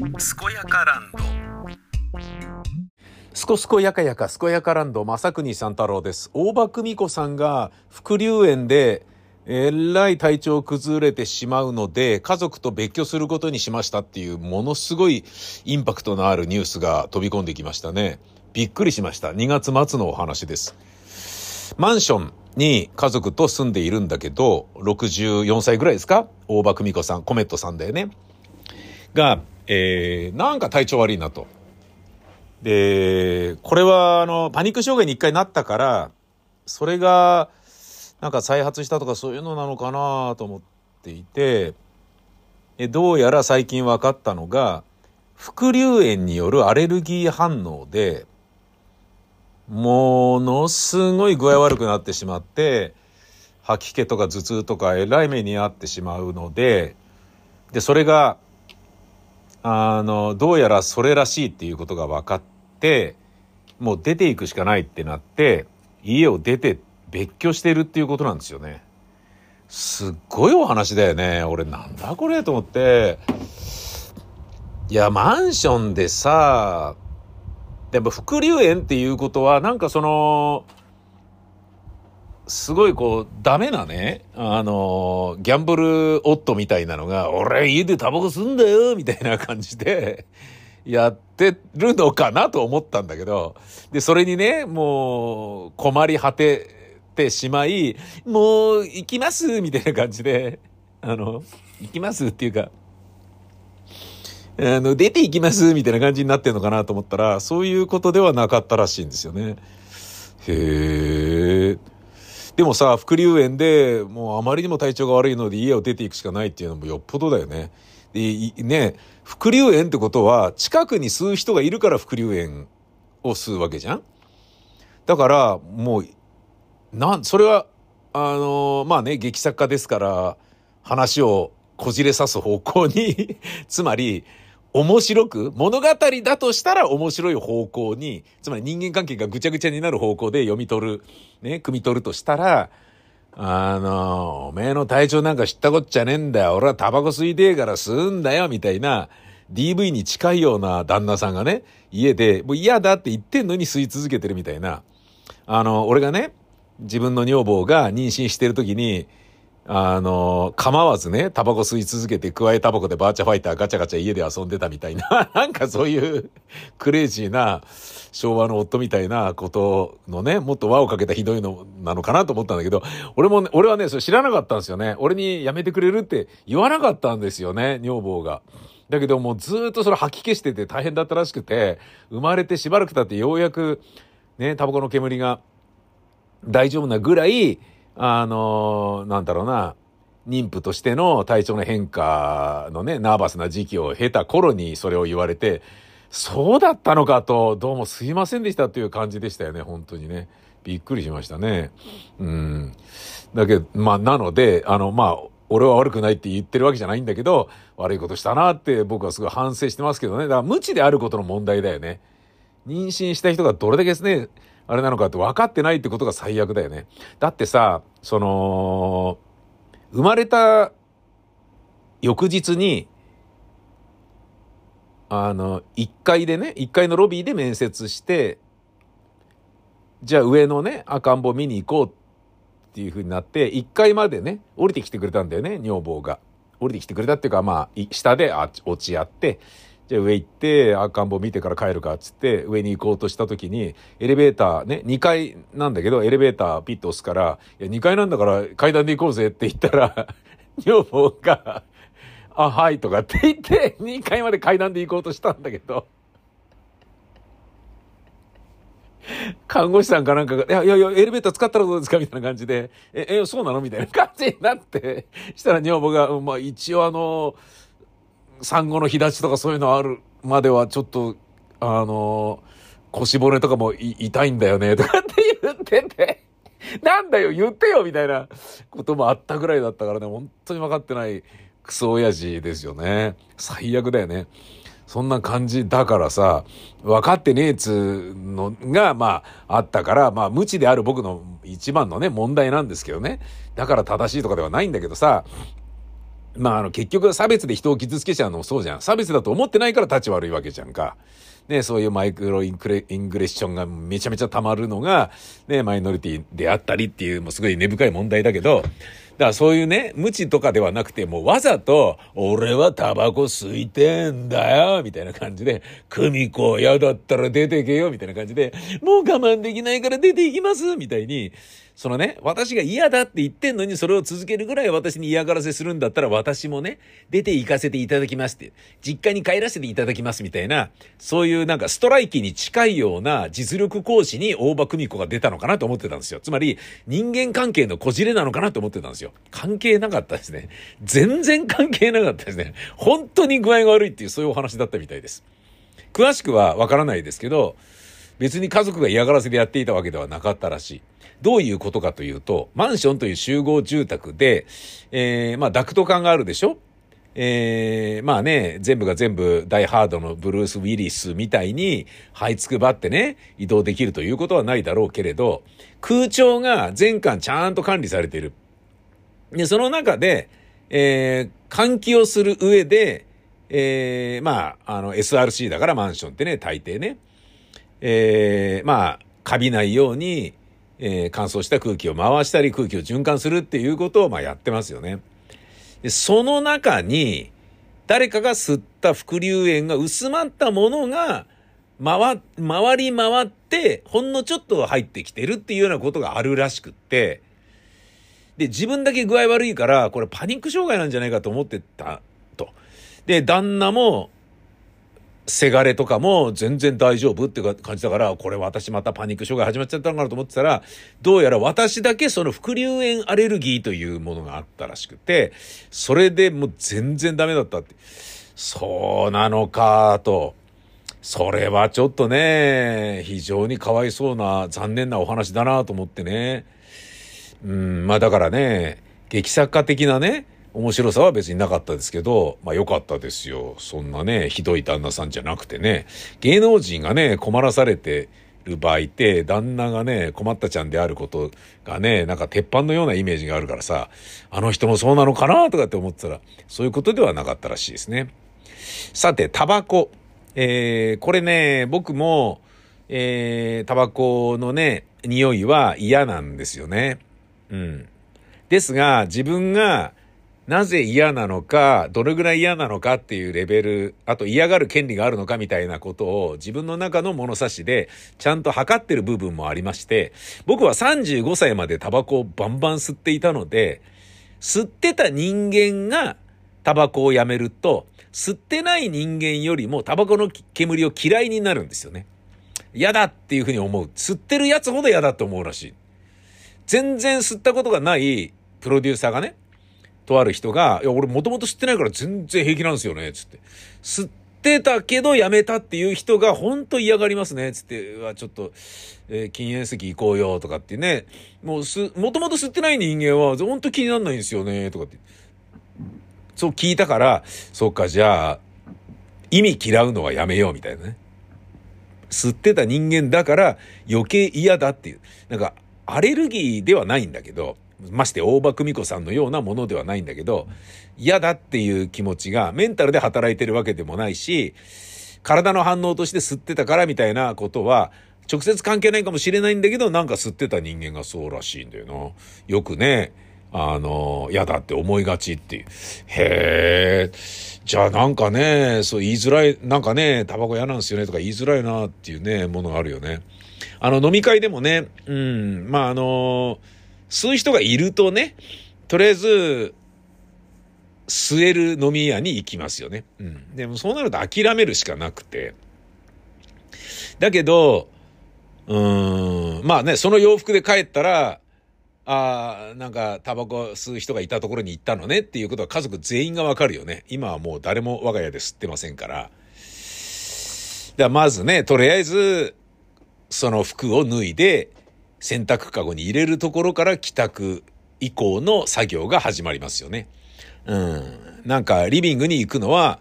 健やかランド。すこすこやかやかすこやかランド正国三太郎です。大場久美子さんが副流炎でえらい体調崩れてしまうので家族と別居することにしましたっていうものすごいインパクトのあるニュースが飛び込んできましたね。びっくりしました。2月末のお話です。マンションに家族と住んでいるんだけど、64歳ぐらいですか？大場久美子さん、コメットさんだよね。が、えー、なんか体調悪いなと。で、これは、あの、パニック障害に一回なったから、それが、なんか再発したとかそういうのなのかなと思っていて、えどうやら最近分かったのが、副流炎によるアレルギー反応で、ものすごい具合悪くなってしまって、吐き気とか頭痛とかえらい目に遭ってしまうので、で、それが、あの、どうやらそれらしいっていうことが分かって、もう出ていくしかないってなって、家を出て別居してるっていうことなんですよね。すっごいお話だよね。俺なんだこれと思って。いや、マンションでさ、でも副流炎っていうことはなんかそのすごいこうダメなねあのギャンブル夫みたいなのが「俺家でタバコ吸うんだよ」みたいな感じでやってるのかなと思ったんだけどでそれにねもう困り果ててしまい「もう行きます」みたいな感じであの行きますっていうかあの、出ていきますみたいな感じになってんのかなと思ったら、そういうことではなかったらしいんですよね。へえ。でもさ、副流炎でもうあまりにも体調が悪いので家を出ていくしかないっていうのもよっぽどだよね。で、ね、副流炎ってことは近くに吸う人がいるから副流炎を吸うわけじゃんだから、もう、なん、それは、あのまあね、劇作家ですから、話をこじれさす方向に つまり、面白く、物語だとしたら面白い方向に、つまり人間関係がぐちゃぐちゃになる方向で読み取る、ね、汲み取るとしたら、あの、おめえの体調なんか知ったこっちゃねえんだよ。俺はタバコ吸いてえから吸うんだよ、みたいな、DV に近いような旦那さんがね、家で、もう嫌だって言ってんのに吸い続けてるみたいな。あの、俺がね、自分の女房が妊娠してる時に、あの、構わずね、タバコ吸い続けて、加えタバコでバーチャファイターガチャガチャ家で遊んでたみたいな、なんかそういうクレイジーな昭和の夫みたいなことのね、もっと輪をかけたひどいのなのかなと思ったんだけど、俺も、ね、俺はね、それ知らなかったんですよね。俺にやめてくれるって言わなかったんですよね、女房が。だけどもうずっとそれ吐き気してて大変だったらしくて、生まれてしばらく経ってようやく、ね、タバコの煙が大丈夫なぐらい、あの、なんだろうな、妊婦としての体調の変化のね、ナーバスな時期を経た頃にそれを言われて、そうだったのかと、どうもすいませんでしたっていう感じでしたよね、本当にね。びっくりしましたね。うん。だけど、まあ、なので、あの、まあ、俺は悪くないって言ってるわけじゃないんだけど、悪いことしたなって僕はすごい反省してますけどね。だから無知であることの問題だよね。妊娠した人がどれだけですね、あれなのかって分かってないってことが最悪だよね。だってさ、その、生まれた翌日に、あの、1階でね、1階のロビーで面接して、じゃあ上のね、赤ん坊見に行こうっていう風になって、1階までね、降りてきてくれたんだよね、女房が。降りてきてくれたっていうか、まあ、下で落ち合って、じゃあ上行って赤ん坊見てから帰るかっつって上に行こうとした時にエレベーターね2階なんだけどエレベーターピッと押すから「いや2階なんだから階段で行こうぜ」って言ったら 女房が「あはい」とかって言って2階まで階段で行こうとしたんだけど。看護師さんかなんかが、いやいやいや、エレベーター使ったらどうですかみたいな感じで、え、え、そうなのみたいな感じになって、したら女房が、まあ一応あの、産後の日立ちとかそういうのあるまではちょっと、あの、腰骨とかも痛いんだよね、とかって言ってて、なんだよ、言ってよ、みたいなこともあったぐらいだったからね、本当に分かってないクソ親父ですよね。最悪だよね。そんな感じだからさ、分かってねえつのが、まあ、あったから、まあ、無知である僕の一番のね、問題なんですけどね。だから正しいとかではないんだけどさ、まあ、あの、結局差別で人を傷つけちゃうのもそうじゃん。差別だと思ってないから立ち悪いわけじゃんか。ね、そういうマイクロインクレイングレッションがめちゃめちゃ溜まるのが、ね、マイノリティであったりっていう、もうすごい根深い問題だけど、だからそういうね、無知とかではなくて、もうわざと、俺はタバコ吸いてんだよ、みたいな感じで、久美子嫌だったら出てけよ、みたいな感じで、もう我慢できないから出ていきます、みたいに、そのね、私が嫌だって言ってんのにそれを続けるぐらい私に嫌がらせするんだったら私もね、出て行かせていただきますって、実家に帰らせていただきますみたいな、そういううなんかストライキに近いような実力行使に大場久美子が出たのかなと思ってたんですよ。つまり人間関係のこじれなのかなと思ってたんですよ。関係なかったですね。全然関係なかったですね。本当に具合が悪いっていうそういうお話だったみたいです。詳しくはわからないですけど、別に家族が嫌がらせでやっていたわけではなかったらしい。どういうことかというと、マンションという集合住宅で、えー、まあ、ダクト管があるでしょ？えー、まあね、全部が全部ダイハードのブルース・ウィリスみたいに這いつくばってね、移動できるということはないだろうけれど、空調が全館ちゃんと管理されている。で、その中で、えー、換気をする上で、えー、まあ、あの、SRC だからマンションってね、大抵ね。えー、まあ、カビないように、えー、乾燥した空気を回したり空気を循環するっていうことをまあやってますよね。でその中に誰かが吸った伏流炎が薄まったものが回、回り回ってほんのちょっと入ってきてるっていうようなことがあるらしくって、で、自分だけ具合悪いから、これパニック障害なんじゃないかと思ってたと。で、旦那もせがれとかも全然大丈夫って感じだから、これ私またパニック症が始まっちゃったのかなと思ってたら、どうやら私だけその副流炎アレルギーというものがあったらしくて、それでもう全然ダメだったって。そうなのかと。それはちょっとね、非常にかわいそうな残念なお話だなと思ってね。うん、まあだからね、劇作家的なね、面白さは別になかったですけど、まあ良かったですよ。そんなね、ひどい旦那さんじゃなくてね、芸能人がね、困らされてる場合って、旦那がね、困ったちゃんであることがね、なんか鉄板のようなイメージがあるからさ、あの人もそうなのかなとかって思ってたら、そういうことではなかったらしいですね。さて、タバコ。えー、これね、僕も、えー、タバコのね、匂いは嫌なんですよね。うん。ですが、自分がなぜ嫌なのか、どれぐらい嫌なのかっていうレベル、あと嫌がる権利があるのかみたいなことを自分の中の物差しでちゃんと測ってる部分もありまして、僕は35歳までタバコをバンバン吸っていたので、吸ってた人間がタバコをやめると、吸ってない人間よりもタバコの煙を嫌いになるんですよね。嫌だっていうふうに思う。吸ってるやつほど嫌だって思うらしい。全然吸ったことがないプロデューサーがね、とある人が、いや、俺もともと吸ってないから全然平気なんですよね、つって。吸ってたけどやめたっていう人が本当嫌がりますね、つって、うわ、ちょっと、えー、禁煙席行こうよ、とかってね。もうす、もともと吸ってない人間は本当気になんないんですよね、とかって。そう聞いたから、そうか、じゃあ、意味嫌うのはやめよう、みたいなね。吸ってた人間だから余計嫌だっていう。なんか、アレルギーではないんだけど、まして大場久美子さんのようなものではないんだけど、嫌だっていう気持ちがメンタルで働いてるわけでもないし、体の反応として吸ってたからみたいなことは、直接関係ないかもしれないんだけど、なんか吸ってた人間がそうらしいんだよな。よくね、あの、嫌だって思いがちっていう。へえ、じゃあなんかね、そう言いづらい、なんかね、タバコ嫌なんですよねとか言いづらいなっていうね、ものがあるよね。あの飲み会でもね、うん、まああのそういう人がいるとね、とりあえず、吸える飲み屋に行きますよね。うん。でもそうなると諦めるしかなくて。だけど、うーん、まあね、その洋服で帰ったら、ああ、なんかタバコ吸う人がいたところに行ったのねっていうことは家族全員がわかるよね。今はもう誰も我が家で吸ってませんから。だまずね、とりあえず、その服を脱いで、洗濯かごに入れるところから帰宅以降の作業が始まりますよね。うん。なんかリビングに行くのは、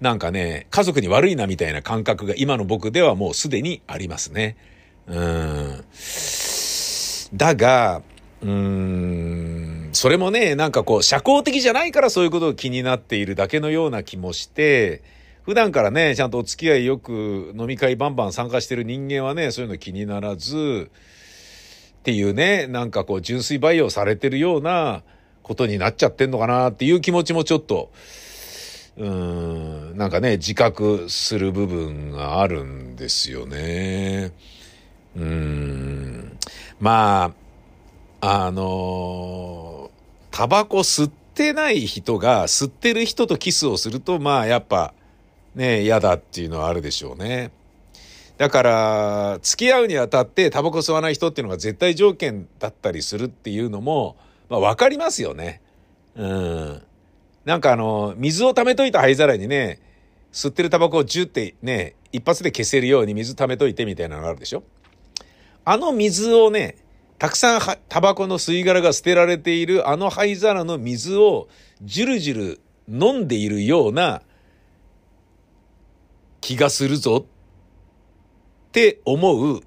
なんかね、家族に悪いなみたいな感覚が今の僕ではもうすでにありますね。うん。だが、うーん、それもね、なんかこう、社交的じゃないからそういうことが気になっているだけのような気もして、普段からね、ちゃんとお付き合いよく飲み会バンバン参加してる人間はね、そういうの気にならず、っていうね、なんかこう、純粋培養されてるようなことになっちゃってんのかなっていう気持ちもちょっと、うん、なんかね、自覚する部分があるんですよね。うん。まあ、あのタバコ吸ってない人が吸ってる人とキスをすると、まあやっぱね、嫌だっていうのはあるでしょうね。だから、付き合うにあたってタバコ吸わない人っていうのが絶対条件だったりするっていうのも、まあわかりますよね。うん。なんかあの、水を溜めといた灰皿にね、吸ってるタバコをジュってね、一発で消せるように水溜めといてみたいなのがあるでしょあの水をね、たくさんタバコの吸い殻が捨てられているあの灰皿の水をジュルジュル飲んでいるような気がするぞって思う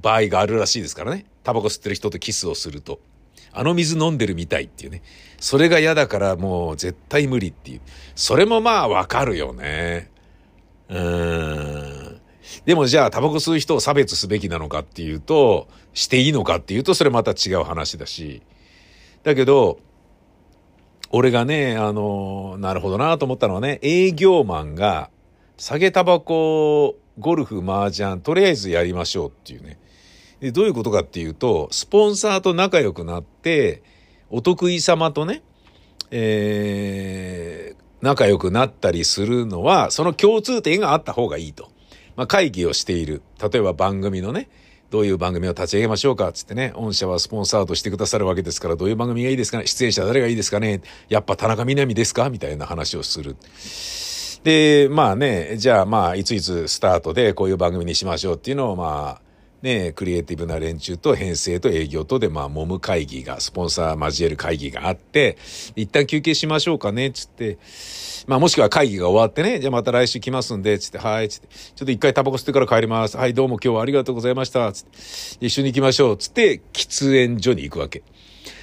場合があるらしいですからね。タバコ吸ってる人とキスをすると。あの水飲んでるみたいっていうね。それが嫌だからもう絶対無理っていう。それもまあわかるよね。うーん。でもじゃあタバコ吸う人を差別すべきなのかっていうと、していいのかっていうとそれまた違う話だし。だけど、俺がね、あの、なるほどなと思ったのはね、営業マンが、下げタバコ、ゴルフ、麻雀、とりあえずやりましょうっていうね。で、どういうことかっていうと、スポンサーと仲良くなって、お得意様とね、えー、仲良くなったりするのは、その共通点があった方がいいと。まあ、会議をしている。例えば番組のね、どういう番組を立ち上げましょうかつってね、御社はスポンサードしてくださるわけですから、どういう番組がいいですかね出演者誰がいいですかねやっぱ田中みな実ですかみたいな話をする。で、まあね、じゃあまあ、いついつスタートでこういう番組にしましょうっていうのをまあ、ね、クリエイティブな連中と編成と営業とで、まあ、揉む会議が、スポンサー交える会議があって、一旦休憩しましょうかね、つって、まあ、もしくは会議が終わってね、じゃあまた来週来ますんで、つって、はい、つって、ちょっと一回タバコ吸ってから帰ります。はい、どうも今日はありがとうございました、つって、一緒に行きましょう、つって、喫煙所に行くわけ。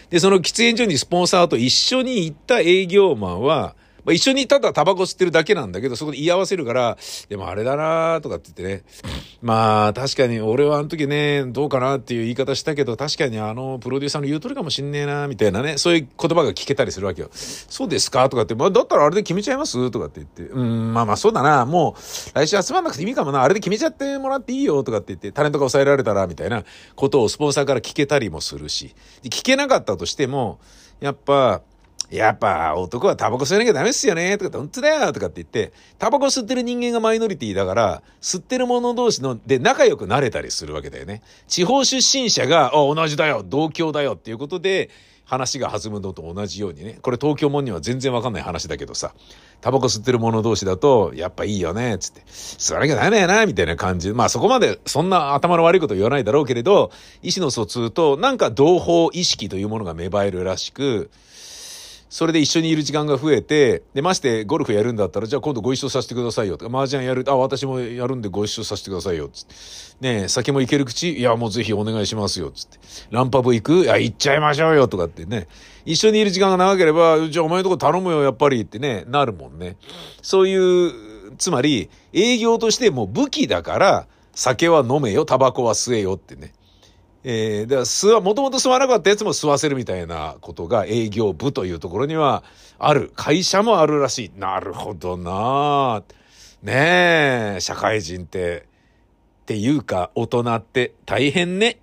で、その喫煙所にスポンサーと一緒に行った営業マンは、まあ、一緒にただタバコ吸ってるだけなんだけど、そこで言い合わせるから、でもあれだなとかって言ってね。まあ、確かに俺はあの時ね、どうかなっていう言い方したけど、確かにあの、プロデューサーの言う通りかもしんねえなみたいなね、そういう言葉が聞けたりするわけよ。そうですかとかって、まあ、だったらあれで決めちゃいますとかって言って、うん、まあまあそうだな、もう、来週集まんなくていいかもな、あれで決めちゃってもらっていいよとかって言って、タレントが抑えられたら、みたいなことをスポンサーから聞けたりもするし、聞けなかったとしても、やっぱ、やっぱ男はタバコ吸わなきゃダメっすよねとかって、本当だよとかって言って、タバコ吸ってる人間がマイノリティだから、吸ってる者同士の、で仲良くなれたりするわけだよね。地方出身者が、あ、同じだよ同郷だよっていうことで、話が弾むのと同じようにね。これ東京もんには全然わかんない話だけどさ、タバコ吸ってる者同士だと、やっぱいいよね、つって、吸わなきゃダメだよな、みたいな感じ。まあそこまでそんな頭の悪いこと言わないだろうけれど、意思の疎通となんか同胞意識というものが芽生えるらしく、それで一緒にいる時間が増えて、で、ましてゴルフやるんだったら、じゃあ今度ご一緒させてくださいよ。とか、麻雀やる、あ、私もやるんでご一緒させてくださいよ。つって。ね酒もいける口いや、もうぜひお願いしますよ。つって。ランパブ行くいや、行っちゃいましょうよ。とかってね。一緒にいる時間が長ければ、じゃあお前のとこ頼むよ、やっぱりってね、なるもんね。そういう、つまり、営業としてもう武器だから、酒は飲めよ、タバコは吸えよってね。えー、だから吸わ、もともと吸わなかったやつも吸わせるみたいなことが営業部というところにはある。会社もあるらしい。なるほどなねえ、社会人って、っていうか大人って大変ね。